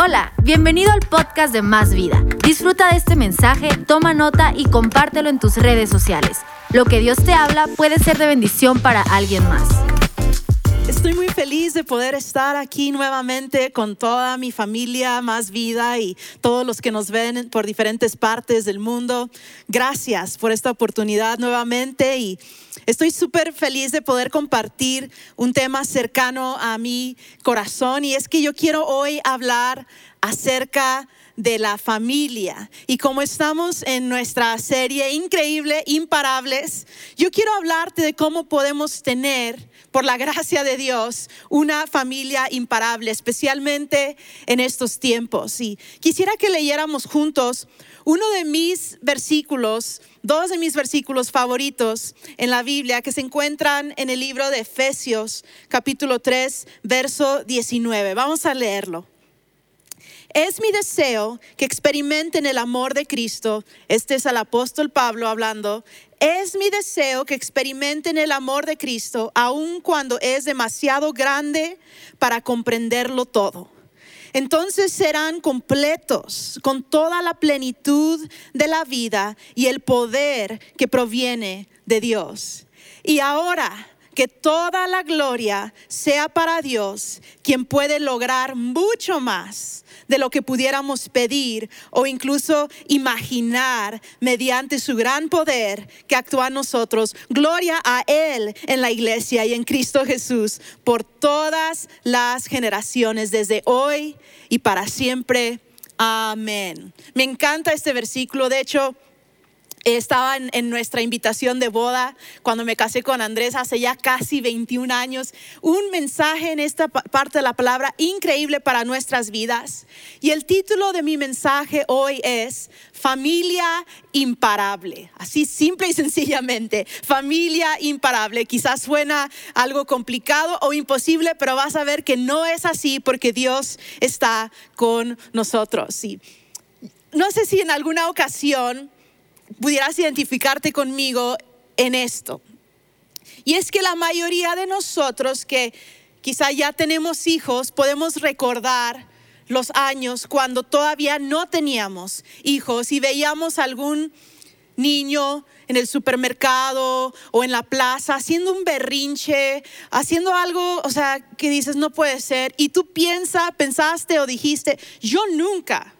Hola, bienvenido al podcast de Más Vida. Disfruta de este mensaje, toma nota y compártelo en tus redes sociales. Lo que Dios te habla puede ser de bendición para alguien más. Estoy muy feliz de poder estar aquí nuevamente con toda mi familia, más vida y todos los que nos ven por diferentes partes del mundo. Gracias por esta oportunidad nuevamente y estoy súper feliz de poder compartir un tema cercano a mi corazón y es que yo quiero hoy hablar acerca de la familia. Y como estamos en nuestra serie increíble, imparables, yo quiero hablarte de cómo podemos tener por la gracia de Dios, una familia imparable, especialmente en estos tiempos. Y quisiera que leyéramos juntos uno de mis versículos, dos de mis versículos favoritos en la Biblia que se encuentran en el libro de Efesios, capítulo 3, verso 19. Vamos a leerlo. Es mi deseo que experimenten el amor de Cristo. Este es el apóstol Pablo hablando. Es mi deseo que experimenten el amor de Cristo, aun cuando es demasiado grande para comprenderlo todo. Entonces serán completos con toda la plenitud de la vida y el poder que proviene de Dios. Y ahora, que toda la gloria sea para Dios, quien puede lograr mucho más de lo que pudiéramos pedir o incluso imaginar mediante su gran poder que actúa en nosotros. Gloria a Él en la iglesia y en Cristo Jesús por todas las generaciones, desde hoy y para siempre. Amén. Me encanta este versículo. De hecho, estaba en, nuestra invitación de boda cuando me casé con Andrés hace ya casi 21 años. Un mensaje en esta parte de la palabra increíble para nuestras vidas. Y el título de mi mensaje hoy es Familia imparable. Así simple y sencillamente. Familia imparable. Quizás suena algo complicado o imposible, pero vas a ver que no es así porque Dios está con nosotros. Y no sé si en alguna ocasión pudieras identificarte conmigo en esto. Y es que la mayoría de nosotros que quizá ya tenemos hijos, podemos recordar los años cuando todavía no teníamos hijos y veíamos algún niño en el supermercado o en la plaza haciendo un berrinche, haciendo algo, o sea, que dices no puede ser y tú piensas, pensaste o dijiste, yo nunca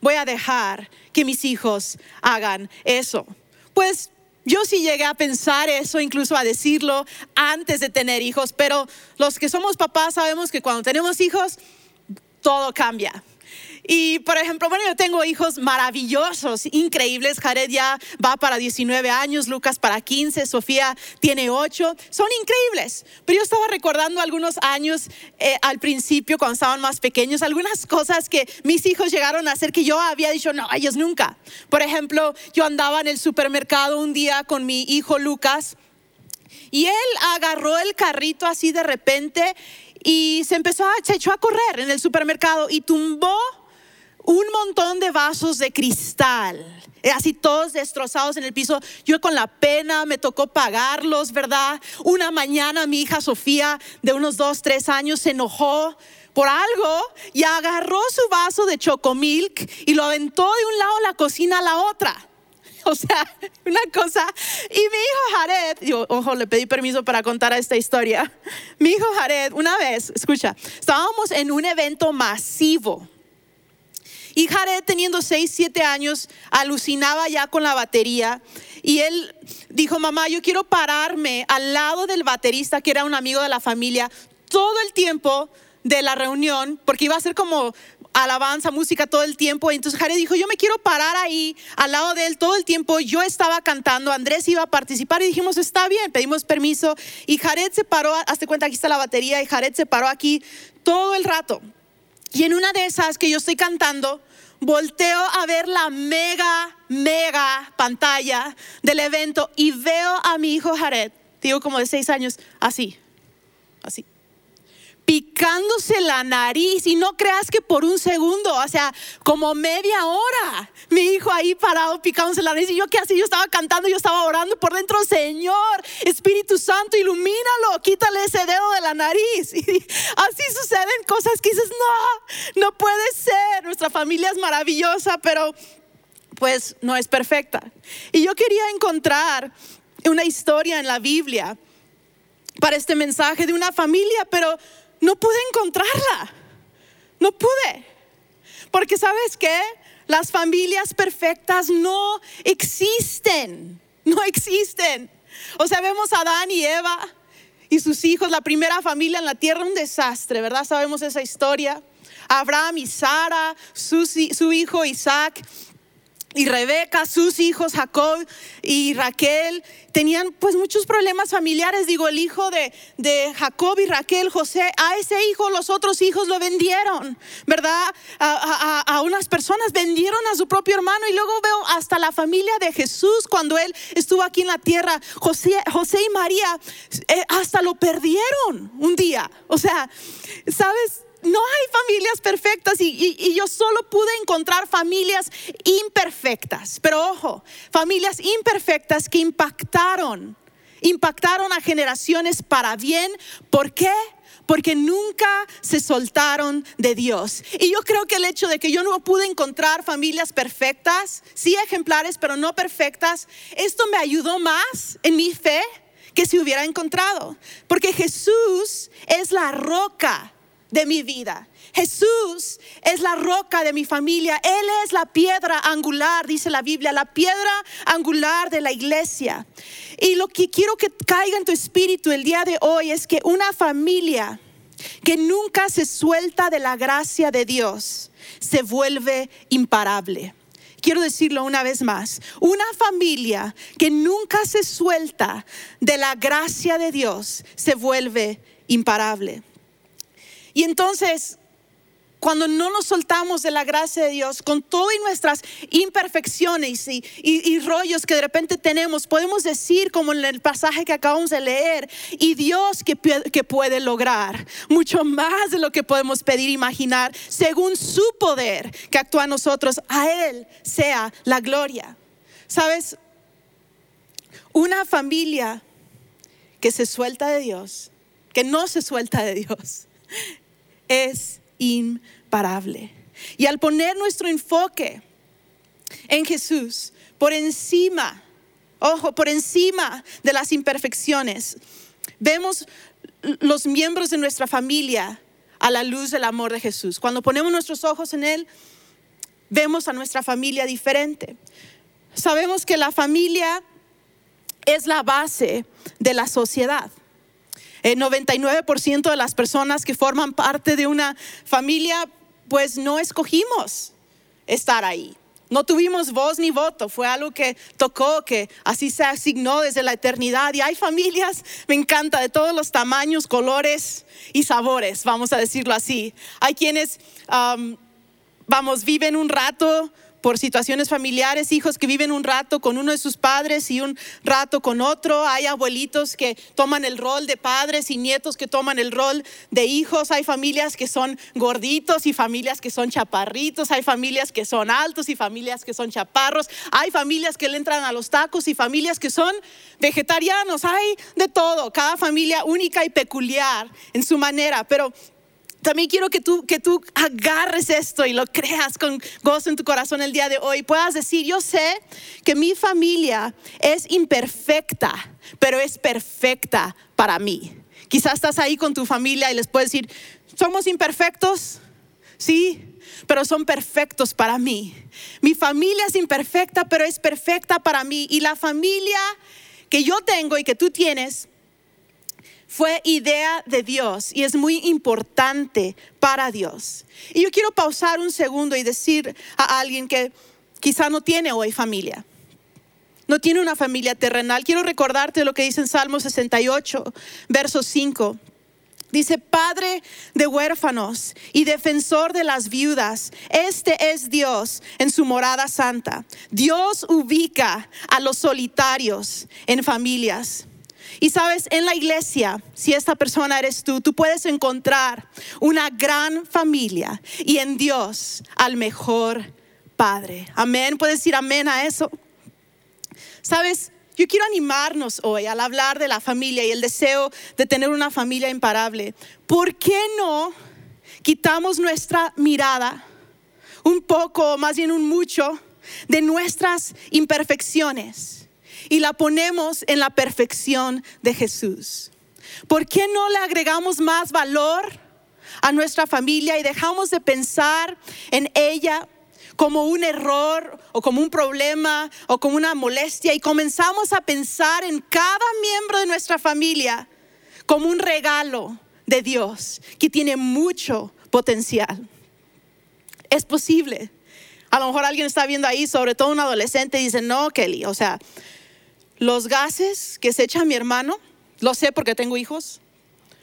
voy a dejar que mis hijos hagan eso. Pues yo sí llegué a pensar eso, incluso a decirlo antes de tener hijos, pero los que somos papás sabemos que cuando tenemos hijos, todo cambia. Y por ejemplo, bueno, yo tengo hijos maravillosos, increíbles. Jared ya va para 19 años, Lucas para 15, Sofía tiene 8. Son increíbles. Pero yo estaba recordando algunos años eh, al principio, cuando estaban más pequeños, algunas cosas que mis hijos llegaron a hacer que yo había dicho, no, ellos nunca. Por ejemplo, yo andaba en el supermercado un día con mi hijo Lucas. Y él agarró el carrito así de repente y se empezó a, se echó a correr en el supermercado y tumbó un montón de vasos de cristal, eh, así todos destrozados en el piso. Yo con la pena me tocó pagarlos, ¿verdad? Una mañana mi hija Sofía, de unos dos, tres años, se enojó por algo y agarró su vaso de chocomilk y lo aventó de un lado de la cocina a la otra. O sea, una cosa. Y mi hijo Jared, yo, ojo, le pedí permiso para contar esta historia. Mi hijo Jared, una vez, escucha, estábamos en un evento masivo y Jared, teniendo 6, 7 años, alucinaba ya con la batería. Y él dijo, mamá, yo quiero pararme al lado del baterista, que era un amigo de la familia, todo el tiempo de la reunión, porque iba a ser como alabanza, música todo el tiempo. Entonces Jared dijo, yo me quiero parar ahí al lado de él todo el tiempo. Yo estaba cantando, Andrés iba a participar y dijimos, está bien, pedimos permiso. Y Jared se paró, hazte cuenta, aquí está la batería, y Jared se paró aquí todo el rato. Y en una de esas que yo estoy cantando, volteo a ver la mega, mega pantalla del evento y veo a mi hijo Jared, digo como de seis años, así. Picándose la nariz y no creas que por un segundo, o sea, como media hora, mi hijo ahí parado picándose la nariz y yo qué hacía, yo estaba cantando, yo estaba orando por dentro, Señor, Espíritu Santo, ilumínalo, quítale ese dedo de la nariz. Y así suceden cosas que dices, no, no puede ser, nuestra familia es maravillosa, pero pues no es perfecta. Y yo quería encontrar una historia en la Biblia para este mensaje de una familia, pero no pude encontrarla. No pude. Porque sabes qué? Las familias perfectas no existen. No existen. O sea, vemos a Adán y Eva y sus hijos, la primera familia en la tierra, un desastre, ¿verdad? Sabemos esa historia. Abraham y Sara, su, su hijo Isaac y Rebeca, sus hijos Jacob y Raquel, tenían pues muchos problemas familiares. Digo, el hijo de, de, Jacob y Raquel, José, a ese hijo los otros hijos lo vendieron, ¿verdad? A, a, unas personas vendieron a su propio hermano y luego veo hasta la familia de Jesús cuando él estuvo aquí en la tierra. José, José y María eh, hasta lo perdieron un día. O sea, ¿sabes? No hay familias perfectas y, yo solo pude encontrar familias imperfectas. Pero ojo, familias imperfectas que impactaron, impactaron a generaciones para bien. ¿Por qué? Porque nunca se soltaron de Dios. Y yo creo que el hecho de que yo no pude encontrar familias perfectas, sí ejemplares, pero no perfectas, esto me ayudó más en mi fe que si hubiera encontrado. Porque Jesús es la roca de mi vida. Jesús es la roca de mi familia. Él es la piedra angular, dice la Biblia, la piedra angular de la iglesia. Y lo que quiero que caiga en tu espíritu el día de hoy es que una familia que nunca se suelta de la gracia de Dios se vuelve imparable. Quiero decirlo una vez más, una familia que nunca se suelta de la gracia de Dios se vuelve imparable. Y entonces, cuando no nos soltamos de la gracia de Dios, con todas nuestras imperfecciones y, rollos que de repente tenemos, podemos decir, como en el pasaje que acabamos de leer, y Dios que, que puede lograr mucho más de lo que podemos pedir, imaginar, según su poder que actúa en nosotros, a Él sea la gloria. ¿Sabes? Una familia que se suelta de Dios, que no se suelta de Dios, es imparable. Y al poner nuestro enfoque en Jesús, por encima, ojo, por encima de las imperfecciones, vemos los miembros de nuestra familia a la luz del amor de Jesús. Cuando ponemos nuestros ojos en Él, vemos a nuestra familia diferente. Sabemos que la familia es la base de la sociedad. El 99% de las personas que forman parte de una familia, pues no escogimos estar ahí. No tuvimos voz ni voto, fue algo que tocó, que así se asignó desde la eternidad. Y hay familias, me encanta, de todos los tamaños, colores y sabores, vamos a decirlo así. Hay quienes, vamos, viven un rato por situaciones familiares, hijos que viven un rato con uno de sus padres y un rato con otro. Hay abuelitos que toman el rol de padres y nietos que toman el rol de hijos. Hay familias que son gorditos y familias que son chaparritos. Hay familias que son altos y familias que son chaparros. Hay familias que le entran a los tacos y familias que son vegetarianos. Hay de todo. Cada familia única y peculiar en su manera. Pero también quiero que tú, que tú agarres esto y lo creas con gozo en tu corazón el día de hoy. Puedas decir, yo sé que mi familia es imperfecta, pero es perfecta para mí. Quizás estás ahí con tu familia y les puedes decir, somos imperfectos, sí, pero son perfectos para mí. Mi familia es imperfecta, pero es perfecta para mí. Y la familia que yo tengo y que tú tienes fue idea de Dios y es muy importante para Dios. Y yo quiero pausar un segundo y decir a alguien que quizá no tiene hoy familia, no tiene una familia terrenal. Quiero recordarte lo que dice en Salmo 68, verso 5. Dice, Padre de huérfanos y defensor de las viudas, este es Dios en su morada santa. Dios ubica a los solitarios en familias. Y sabes, en la iglesia, si esta persona eres tú, tú puedes encontrar una gran familia y en Dios al mejor Padre. Amén. Puedes decir amén a eso. Sabes, yo quiero animarnos hoy al hablar de la familia y el deseo de tener una familia imparable. ¿Por qué no quitamos nuestra mirada un poco, más bien un mucho, de nuestras imperfecciones y la ponemos en la perfección de Jesús? ¿Por qué no le agregamos más valor a nuestra familia y dejamos de pensar en ella como un error o como un problema o como una molestia y comenzamos a pensar en cada miembro de nuestra familia como un regalo de Dios que tiene mucho potencial? Es posible. A lo mejor alguien está viendo ahí, sobre todo un adolescente, y dice, no, Kelly, o sea, los gases que se echa mi hermano, lo sé porque tengo hijos,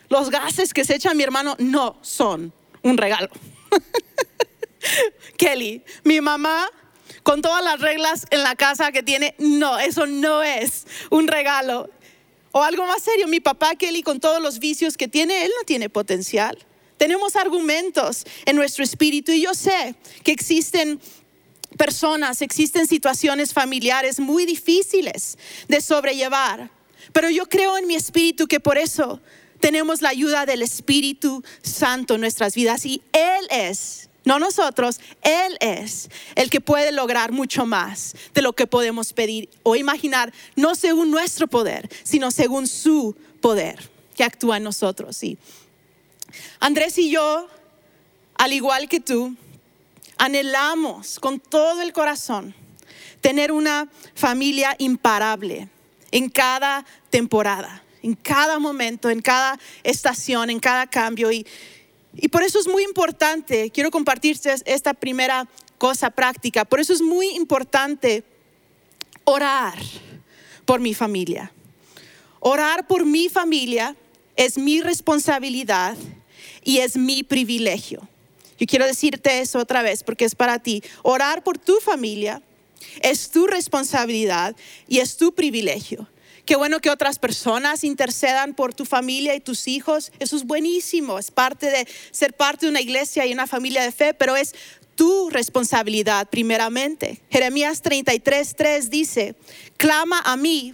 los gases que se echa mi hermano no son un regalo. Kelly, mi mamá con todas las reglas en la casa que tiene, no, eso no es un regalo. O algo más serio, mi papá Kelly con todos los vicios que tiene, él no tiene potencial. Tenemos argumentos en nuestro espíritu y yo sé que existen personas, existen situaciones familiares muy difíciles de sobrellevar. Pero yo creo en mi espíritu que por eso tenemos la ayuda del Espíritu Santo en nuestras vidas y Él es, no nosotros, Él es el que puede lograr mucho más de lo que podemos pedir o imaginar, no según nuestro poder, sino según su poder que actúa en nosotros. Y Andrés y yo, al igual que tú, anhelamos con todo el corazón tener una familia imparable en cada temporada, en cada momento, en cada estación, en cada cambio. Y, y por eso es muy importante, quiero compartirte esta primera cosa práctica, por eso es muy importante orar por mi familia. Orar por mi familia es mi responsabilidad y es mi privilegio. Yo quiero decirte eso otra vez porque es para ti. Orar por tu familia es tu responsabilidad y es tu privilegio. Qué bueno que otras personas intercedan por tu familia y tus hijos. Eso es buenísimo. Es parte de ser parte de una iglesia y una familia de fe, pero es tu responsabilidad primeramente. Jeremías 33, dice, clama a mí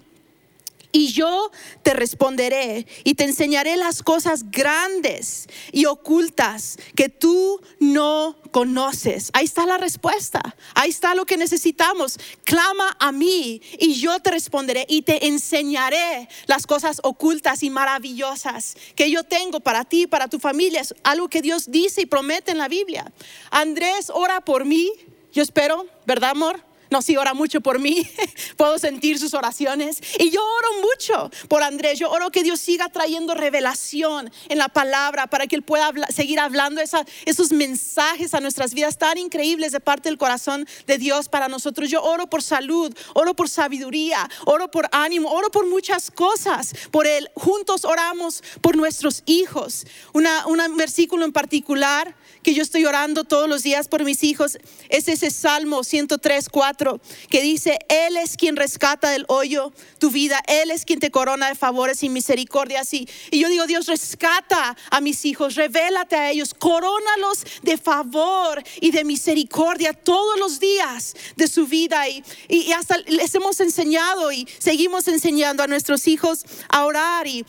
y yo te responderé y te enseñaré las cosas grandes y ocultas que tú no conoces. Ahí está la respuesta. Ahí está lo que necesitamos. Clama a mí y yo te responderé y te enseñaré las cosas ocultas y maravillosas que yo tengo para ti, para tu familia. Es algo que Dios dice y promete en la Biblia. Andrés, ora por mí. Yo espero, ¿verdad, amor? No, sí, ora mucho por mí. Puedo sentir sus oraciones. Y yo oro mucho por Andrés. Yo oro que Dios siga trayendo revelación en la palabra para que Él pueda seguir hablando esos mensajes a nuestras vidas tan increíbles de parte del corazón de Dios para nosotros. Yo oro por salud, oro por sabiduría, oro por ánimo, oro por muchas cosas. Por Él. Juntos oramos por nuestros hijos. un versículo en particular que yo estoy orando todos los días por mis hijos es ese Salmo 103, 4, que dice, Él es quien rescata del hoyo tu vida, Él es quien te corona de favores y misericordias. Y, y yo digo, Dios, rescata a mis hijos, revélate a ellos, corónalos de favor y de misericordia todos los días de su vida. Y, y hasta les hemos enseñado y seguimos enseñando a nuestros hijos a orar y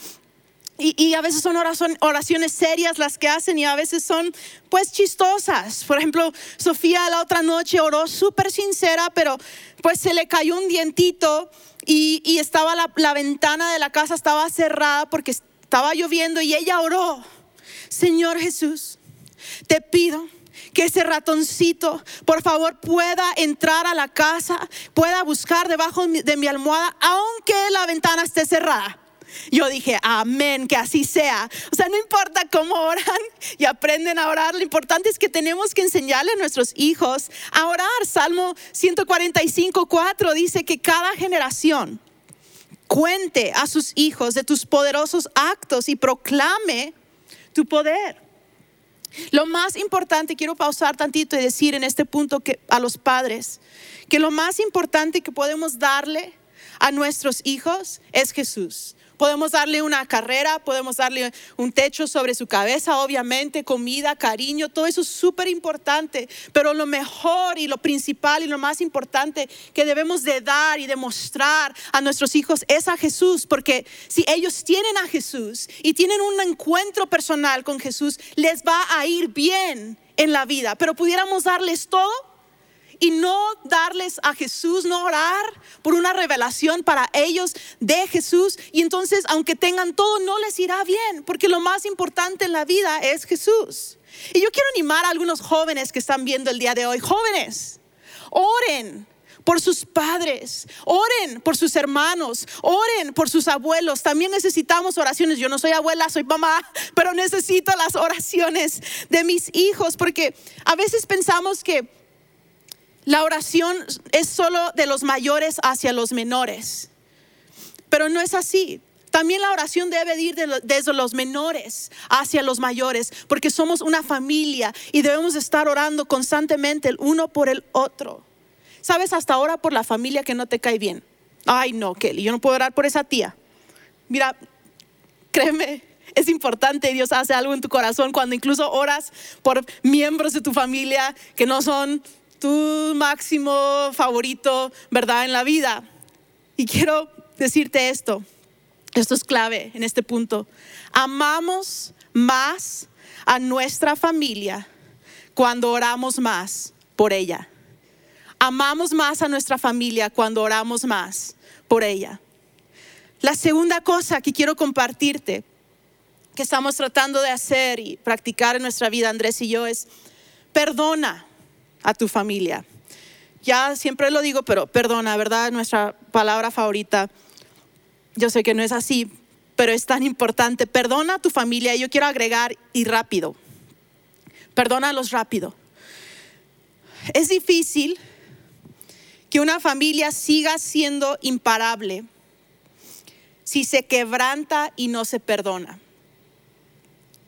y, a veces son oraciones serias las que hacen y a veces son pues chistosas. Por ejemplo, Sofía la otra noche oró súper sincera, pero pues se le cayó un dientito y, estaba la, la ventana de la casa estaba cerrada porque estaba lloviendo y ella oró. Señor Jesús, te pido que ese ratoncito, por favor, pueda entrar a la casa, pueda buscar debajo de mi almohada, aunque la ventana esté cerrada. Yo dije, amén, que así sea. O sea, no importa cómo oran y aprenden a orar, lo importante es que tenemos que enseñarle a nuestros hijos a orar. Salmo 145, 4 dice que cada generación cuente a sus hijos de tus poderosos actos y proclame tu poder. Lo más importante, quiero pausar tantito y decir en este punto que a los padres, que lo más importante que podemos darle a nuestros hijos es Jesús. Podemos darle una carrera, podemos darle un techo sobre su cabeza, obviamente, comida, cariño, todo eso es súper importante. Pero lo mejor y lo principal y lo más importante que debemos de dar y demostrar a nuestros hijos es a Jesús. Porque si ellos tienen a Jesús y tienen un encuentro personal con Jesús, les va a ir bien en la vida. Pero pudiéramos darles todo y no darles a Jesús, no orar por una revelación para ellos de Jesús. Y entonces, aunque tengan todo, no les irá bien, porque lo más importante en la vida es Jesús. Y yo quiero animar a algunos jóvenes que están viendo el día de hoy. Jóvenes, oren por sus padres, oren por sus hermanos, oren por sus abuelos. También necesitamos oraciones. Yo no soy abuela, soy mamá, pero necesito las oraciones de mis hijos porque a veces pensamos que la oración es solo de los mayores hacia los menores, pero no es así. También la oración debe ir desde los menores hacia los mayores, porque somos una familia y debemos estar orando constantemente el uno por el otro. ¿Sabes? Hasta ahora por la familia que no te cae bien. Ay, no, Kelly, yo no puedo orar por esa tía. Mira, créeme, es importante, Dios hace algo en tu corazón cuando incluso oras por miembros de tu familia que no son tu máximo favorito, ¿verdad? En la vida. Y quiero decirte esto, esto es clave en este punto. Amamos más a nuestra familia cuando oramos más por ella. Amamos más a nuestra familia cuando oramos más por ella. La segunda cosa que quiero compartirte, que estamos tratando de hacer y practicar en nuestra vida, Andrés y yo, es perdona a tu familia. Ya siempre lo digo, pero perdona, ¿verdad? Nuestra palabra favorita. Yo sé que no es así, pero es tan importante. Perdona a tu familia. Y yo quiero agregar y rápido. Perdónalos rápido. Es difícil que una familia siga siendo imparable si se quebranta y no se perdona.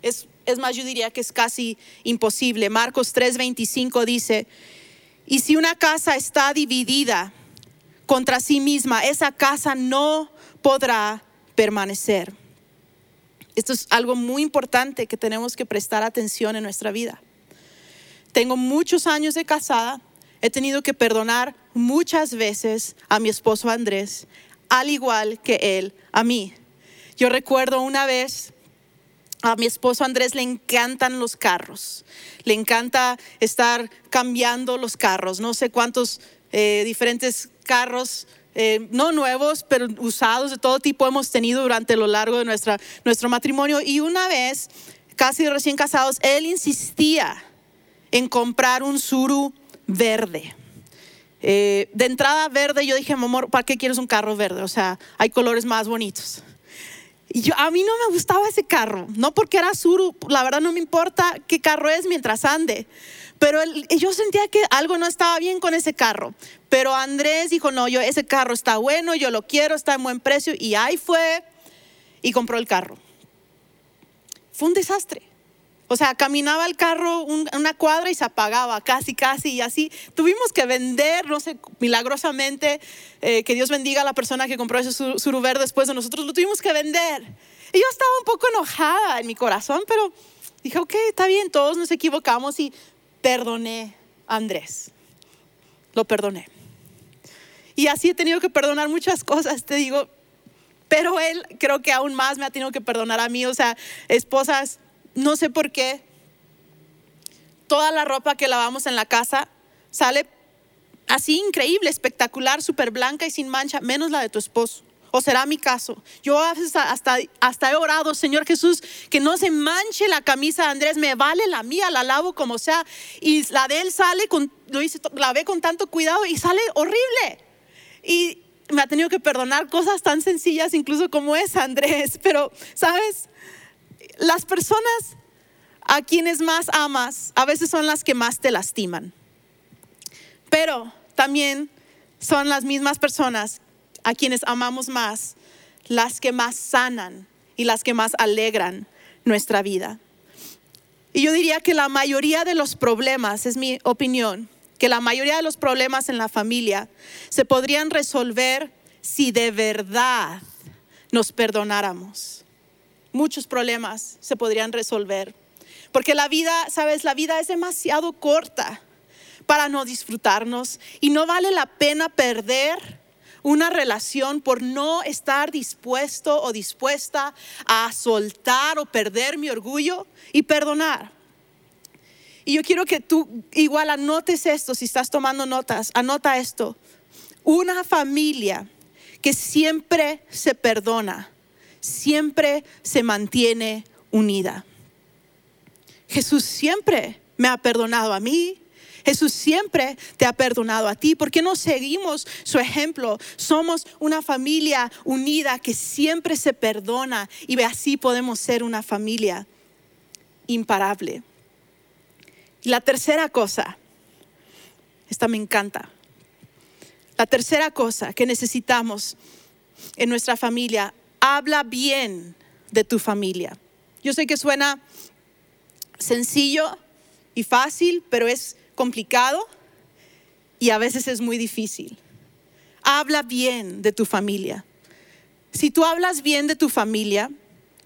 Es es más, yo diría que es casi imposible. Marcos 3:25 dice, y si una casa está dividida contra sí misma, esa casa no podrá permanecer. Esto es algo muy importante que tenemos que prestar atención en nuestra vida. Tengo muchos años de casada, he tenido que perdonar muchas veces a mi esposo Andrés, al igual que él a mí. Yo recuerdo una vez a mi esposo Andrés le encantan los carros, le encanta estar cambiando los carros, no sé cuántos eh, diferentes carros, eh, no nuevos, pero usados de todo tipo hemos tenido durante lo largo de nuestra, nuestro matrimonio. Y una vez, casi recién casados, él insistía en comprar un Suru verde. Eh, de entrada verde, yo dije, amor, ¿para qué quieres un carro verde? O sea, hay colores más bonitos. Yo, a mí no me gustaba ese carro, no porque era Suru, la verdad no me importa qué carro es mientras ande, pero yo sentía que algo no estaba bien con ese carro. Pero Andrés dijo, no, yo ese carro está bueno, yo lo quiero, está en buen precio, y ahí fue y compró el carro. Fue un desastre. O sea, caminaba el carro una cuadra y se apagaba, casi, casi, y así. Tuvimos que vender, no sé, milagrosamente, eh, que Dios bendiga a la persona que compró ese suruver después de nosotros, lo tuvimos que vender. Y yo estaba un poco enojada en mi corazón, pero dije, ok, está bien, todos nos equivocamos y perdoné a Andrés. Lo perdoné. Y así he tenido que perdonar muchas cosas, te digo, pero él creo que aún más me ha tenido que perdonar a mí, o sea, esposas no sé por qué, toda la ropa que lavamos en la casa sale así increíble, espectacular, súper blanca y sin mancha, menos la de tu esposo. O será mi caso. Yo hasta, hasta he orado, Señor Jesús, que no se manche la camisa de Andrés, me vale la mía, la lavo como sea. Y la de él sale, con, lo hice, la ve con tanto cuidado y sale horrible. Y me ha tenido que perdonar cosas tan sencillas, incluso como es Andrés. Pero, ¿sabes? Las personas a quienes más amas a veces son las que más te lastiman. Pero también son las mismas personas a quienes amamos más las que más sanan y las que más alegran nuestra vida. Y yo diría que la mayoría de los problemas, es mi opinión, que la mayoría de los problemas en la familia se podrían resolver si de verdad nos perdonáramos. Muchos problemas se podrían resolver. Porque la vida, sabes, la vida es demasiado corta para no disfrutarnos y no vale la pena perder una relación por no estar dispuesto o dispuesta a soltar o perder mi orgullo y perdonar. Y yo quiero que tú igual anotes esto, si estás tomando notas, anota esto. Una familia que siempre se perdona, siempre se mantiene unida. Jesús siempre me ha perdonado a mí, Jesús siempre te ha perdonado a ti. ¿Por qué no seguimos su ejemplo? Somos una familia unida que siempre se perdona y así podemos ser una familia imparable. Y la tercera cosa, esta me encanta. La tercera cosa que necesitamos en nuestra familia, habla bien de tu familia. Yo sé que suena sencillo y fácil, pero es complicado y a veces es muy difícil. Habla bien de tu familia. Si tú hablas bien de tu familia,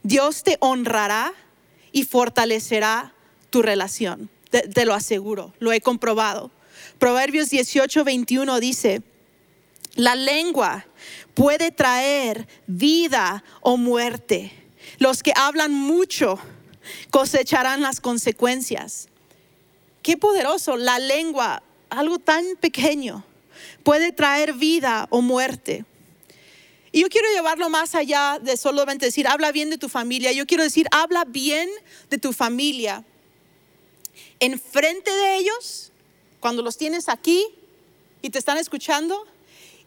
Dios te honrará y fortalecerá tu relación. Te, lo aseguro, lo he comprobado. Proverbios 18, 21 dice, la lengua puede traer vida o muerte. Los que hablan mucho cosecharán las consecuencias. Qué poderoso, la lengua, algo tan pequeño, puede traer vida o muerte. Y yo quiero llevarlo más allá de solamente decir, habla bien de tu familia. Yo quiero decir, habla bien de tu familia. Enfrente de ellos, cuando los tienes aquí y te están escuchando,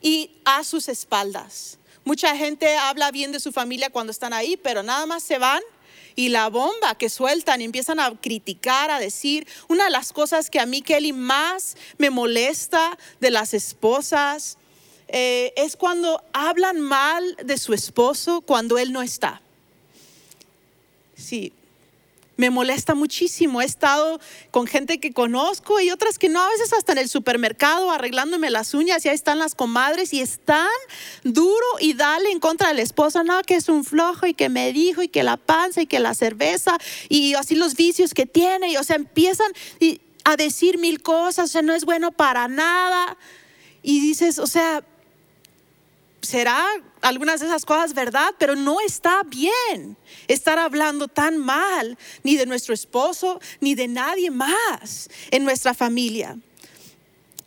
y a sus espaldas. Mucha gente habla bien de su familia cuando están ahí, pero nada más se van y la bomba que sueltan y empiezan a criticar, a decir, una de las cosas que a mí, Kelly, más me molesta de las esposas eh, es cuando hablan mal de su esposo cuando él no está. Sí, me molesta muchísimo. He estado con gente que conozco y otras que no, a veces hasta en el supermercado arreglándome las uñas y ahí están las comadres y están duro y dale en contra de la esposa, no, que es un flojo y que me dijo y que la panza y que la cerveza y así los vicios que tiene y o sea, empiezan a decir mil cosas, o sea, no es bueno para nada. Y dices, o sea, será algunas de esas cosas verdad, pero no está bien estar hablando tan mal ni de nuestro esposo ni de nadie más en nuestra familia.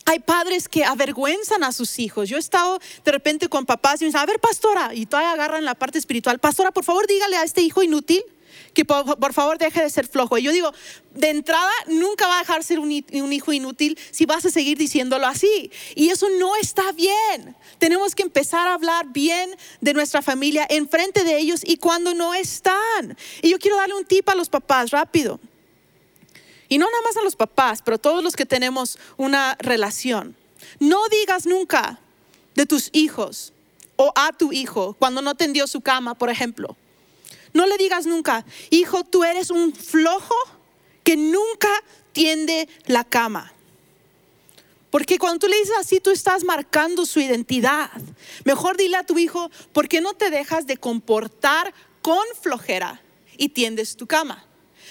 Hay padres que avergüenzan a sus hijos. Yo he estado de repente con papás y me dicen, a ver, pastora, y todavía agarran la parte espiritual, pastora, por favor dígale a este hijo inútil que por, favor deje de ser flojo. Y yo digo, de entrada nunca va a dejar ser un, un, hijo inútil si vas a seguir diciéndolo así. Y eso no está bien. Tenemos que empezar a hablar bien de nuestra familia en frente de ellos y cuando no están. Y yo quiero darle un tip a los papás rápido. Y no nada más a los papás, pero todos los que tenemos una relación. No digas nunca de tus hijos o a tu hijo cuando no tendió su cama, por ejemplo. No le digas nunca, hijo, tú eres un flojo que nunca tiende la cama. Porque cuando tú le dices así, tú estás marcando su identidad. Mejor dile a tu hijo, ¿por qué no te dejas de comportar con flojera y tiendes tu cama?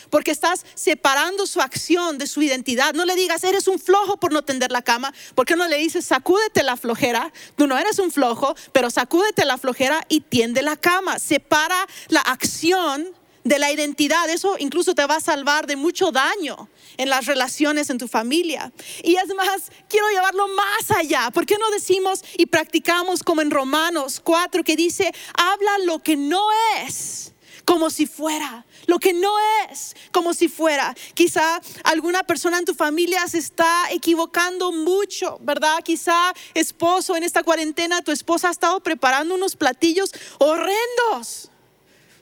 Porque estás separando su acción de su identidad. No le digas, eres un flojo por no tender la cama. ¿Por qué no le dices, sacúdete la flojera? Tú no eres un flojo, pero sacúdete la flojera y tiende la cama. Separa la acción de la identidad. Eso incluso te va a salvar de mucho daño en las relaciones en tu familia. Y es más, quiero llevarlo más allá. ¿Por qué no decimos y practicamos como en Romanos 4 que dice, habla lo que no es como si fuera? lo que no es como si fuera. Quizá alguna persona en tu familia se está equivocando mucho, ¿verdad? Quizá esposo en esta cuarentena, tu esposa ha estado preparando unos platillos horrendos.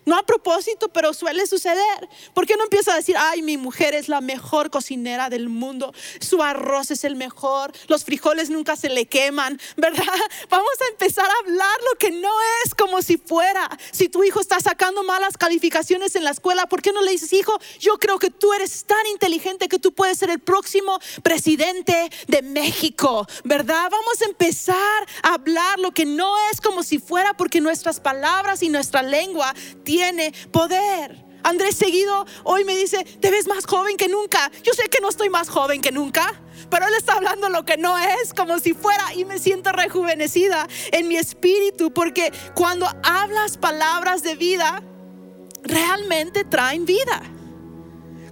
No a propósito, pero suele suceder. ¿Por qué no empieza a decir, ay, mi mujer es la mejor cocinera del mundo, su arroz es el mejor, los frijoles nunca se le queman, ¿verdad? Vamos a empezar a hablar lo que no es como si fuera. Si tu hijo está sacando malas calificaciones en la escuela, ¿por qué no le dices, hijo, yo creo que tú eres tan inteligente que tú puedes ser el próximo presidente de México, ¿verdad? Vamos a empezar a hablar lo que no es como si fuera porque nuestras palabras y nuestra lengua tiene poder. Andrés seguido hoy me dice, te ves más joven que nunca. Yo sé que no estoy más joven que nunca, pero él está hablando lo que no es, como si fuera, y me siento rejuvenecida en mi espíritu, porque cuando hablas palabras de vida, realmente traen vida.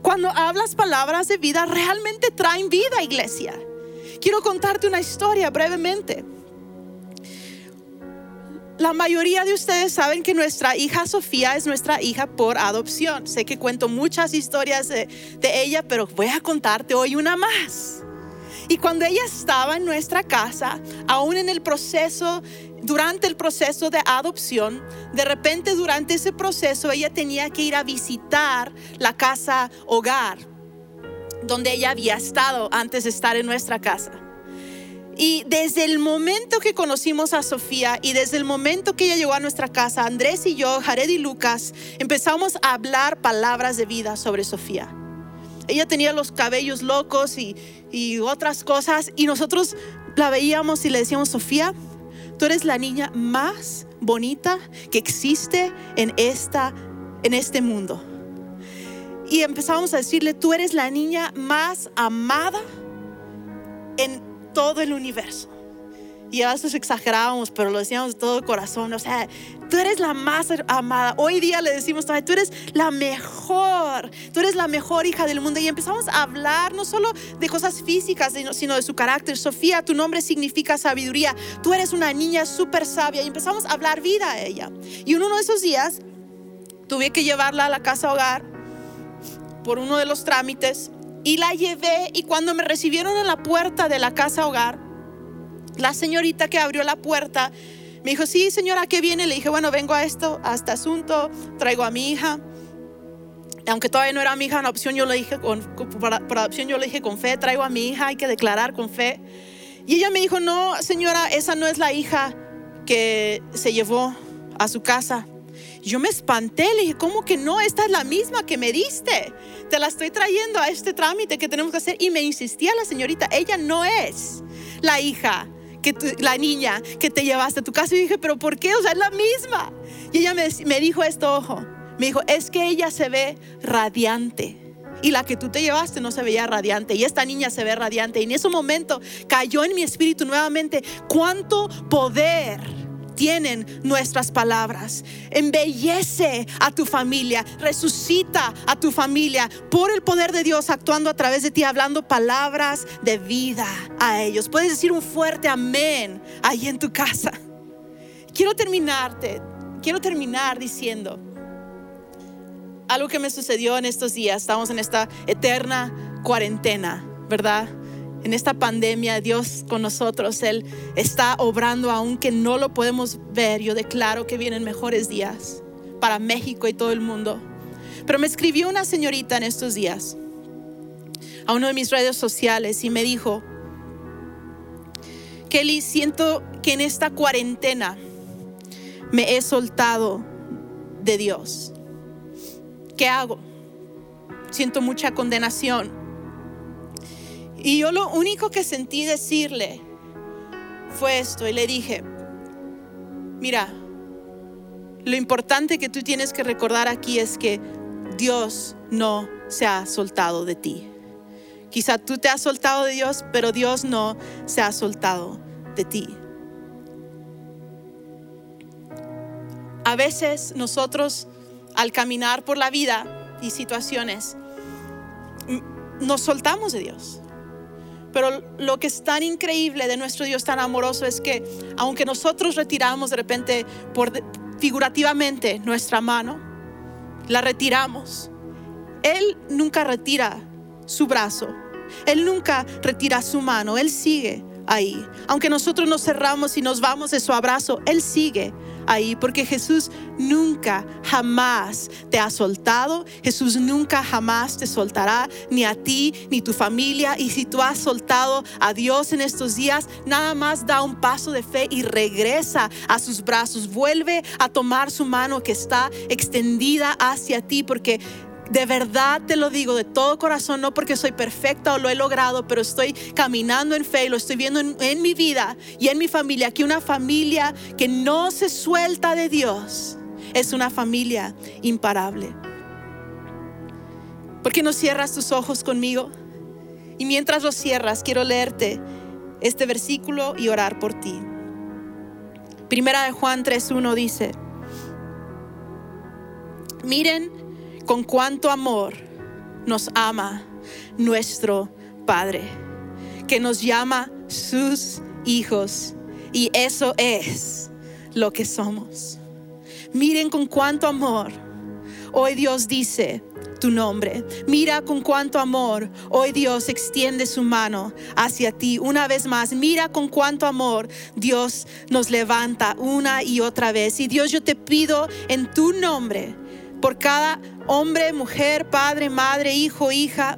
Cuando hablas palabras de vida, realmente traen vida, iglesia. Quiero contarte una historia brevemente. La mayoría de ustedes saben que nuestra hija Sofía es nuestra hija por adopción. Sé que cuento muchas historias de, ella, pero voy a contarte hoy una más. Y cuando ella estaba en nuestra casa, aún en el proceso, durante el proceso de adopción, de repente durante ese proceso ella tenía que ir a visitar la casa hogar donde ella había estado antes de estar en nuestra casa. Y desde el momento que conocimos a Sofía y desde el momento que ella llegó a nuestra casa, Andrés y yo, Jared y Lucas, empezamos a hablar palabras de vida sobre Sofía. Ella tenía los cabellos locos y, otras cosas y nosotros la veíamos y le decíamos, Sofía, tú eres la niña más bonita que existe en, esta, en este mundo. Y empezamos a decirle, tú eres la niña más amada en todo el universo. Y a veces exagerábamos, pero lo decíamos de todo corazón. O sea, tú eres la más amada. Hoy día le decimos, tú eres la mejor. Tú eres la mejor hija del mundo. Y empezamos a hablar no solo de cosas físicas, sino de su carácter. Sofía, tu nombre significa sabiduría. Tú eres una niña súper sabia. Y empezamos a hablar vida a ella. Y uno de esos días tuve que llevarla a la casa hogar por uno de los trámites y la llevé y cuando me recibieron en la puerta de la casa hogar, la señorita que abrió la puerta me dijo, sí señora, ¿qué viene? Le dije, bueno, vengo a esto, a este asunto, traigo a mi hija. Aunque todavía no era mi hija en adopción, yo le dije con, por, adopción, yo le dije con fe, traigo a mi hija, hay que declarar con fe. Y ella me dijo, no, señora, esa no es la hija que se llevó a su casa. Yo me espanté, le dije, ¿cómo que no? Esta es la misma que me diste. Te la estoy trayendo a este trámite que tenemos que hacer. Y me insistía la señorita, ella no es la hija, que la niña que te llevaste a tu casa. Y dije, ¿pero por qué? O sea, es la misma. Y ella me, me dijo esto, ojo. Me dijo, es que ella se ve radiante y la que tú te llevaste no se veía radiante y esta niña se ve radiante y en ese momento cayó en mi espíritu nuevamente cuánto poder tienen nuestras palabras. Embellece a tu familia, resucita a tu familia por el poder de Dios actuando a través de ti, hablando palabras de vida a ellos. Puedes decir un fuerte amén ahí en tu casa. Quiero terminarte, quiero terminar diciendo algo que me sucedió en estos días. Estamos en esta eterna cuarentena, ¿verdad? En esta pandemia, Dios con nosotros, Él está obrando aunque no lo podemos ver. Yo declaro que vienen mejores días para México y todo el mundo. Pero me escribió una señorita en estos días a uno de mis redes sociales y me dijo, Kelly, siento que en esta cuarentena me he soltado de Dios. ¿Qué hago? Siento mucha condenación y yo lo único que sentí decirle fue esto. Y le dije, mira, lo importante que tú tienes que recordar aquí es que Dios no se ha soltado de ti. Quizá tú te has soltado de Dios, pero Dios no se ha soltado de ti. A veces nosotros al caminar por la vida y situaciones nos soltamos de Dios. Pero lo que es tan increíble de nuestro Dios tan amoroso es que aunque nosotros retiramos de repente figurativamente nuestra mano, la retiramos, Él nunca retira su brazo, Él nunca retira su mano, Él sigue ahí. Aunque nosotros nos cerramos y nos vamos de su abrazo, Él sigue ahí porque Jesús nunca, jamás te ha soltado. Jesús nunca, jamás te soltará, ni a ti, ni tu familia. Y si tú has soltado a Dios en estos días, nada más da un paso de fe y regresa a sus brazos. Vuelve a tomar su mano que está extendida hacia ti porque de verdad te lo digo de todo corazón, no porque soy perfecta o lo he logrado, pero estoy caminando en fe y lo estoy viendo en, mi vida y en mi familia, que una familia que no se suelta de Dios es una familia imparable. ¿Por qué no cierras tus ojos conmigo? Y mientras los cierras, quiero leerte este versículo y orar por ti. Primera de Juan 3.1 dice, miren con cuánto amor nos ama nuestro Padre, que nos llama sus hijos. Y eso es lo que somos. Miren con cuánto amor hoy Dios dice tu nombre. Mira con cuánto amor hoy Dios extiende su mano hacia ti. Una vez más, mira con cuánto amor Dios nos levanta una y otra vez. Y Dios, yo te pido en tu nombre por cada hombre, mujer, padre, madre, hijo, hija,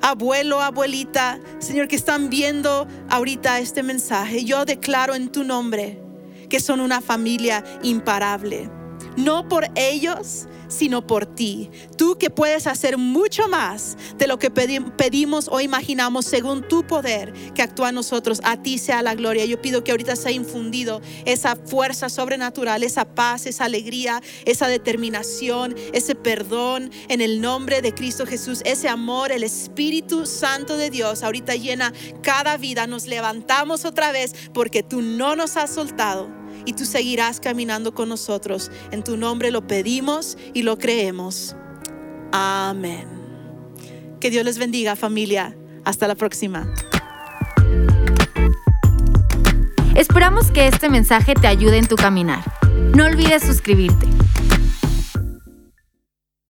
abuelo, abuelita, Señor, que están viendo ahorita este mensaje. Yo declaro en tu nombre que son una familia imparable. No por ellos, sino por ti. Tú que puedes hacer mucho más de lo que pedimos o imaginamos según tu poder que actúa en nosotros. A ti sea la gloria. Yo pido que ahorita sea infundido esa fuerza sobrenatural, esa paz, esa alegría, esa determinación, ese perdón en el nombre de Cristo Jesús, ese amor, el Espíritu Santo de Dios. Ahorita llena cada vida. Nos levantamos otra vez porque tú no nos has soltado y tú seguirás caminando con nosotros. En tu nombre lo pedimos y lo creemos. Amén. Que Dios les bendiga familia. Hasta la próxima. Esperamos que este mensaje te ayude en tu caminar. No olvides suscribirte.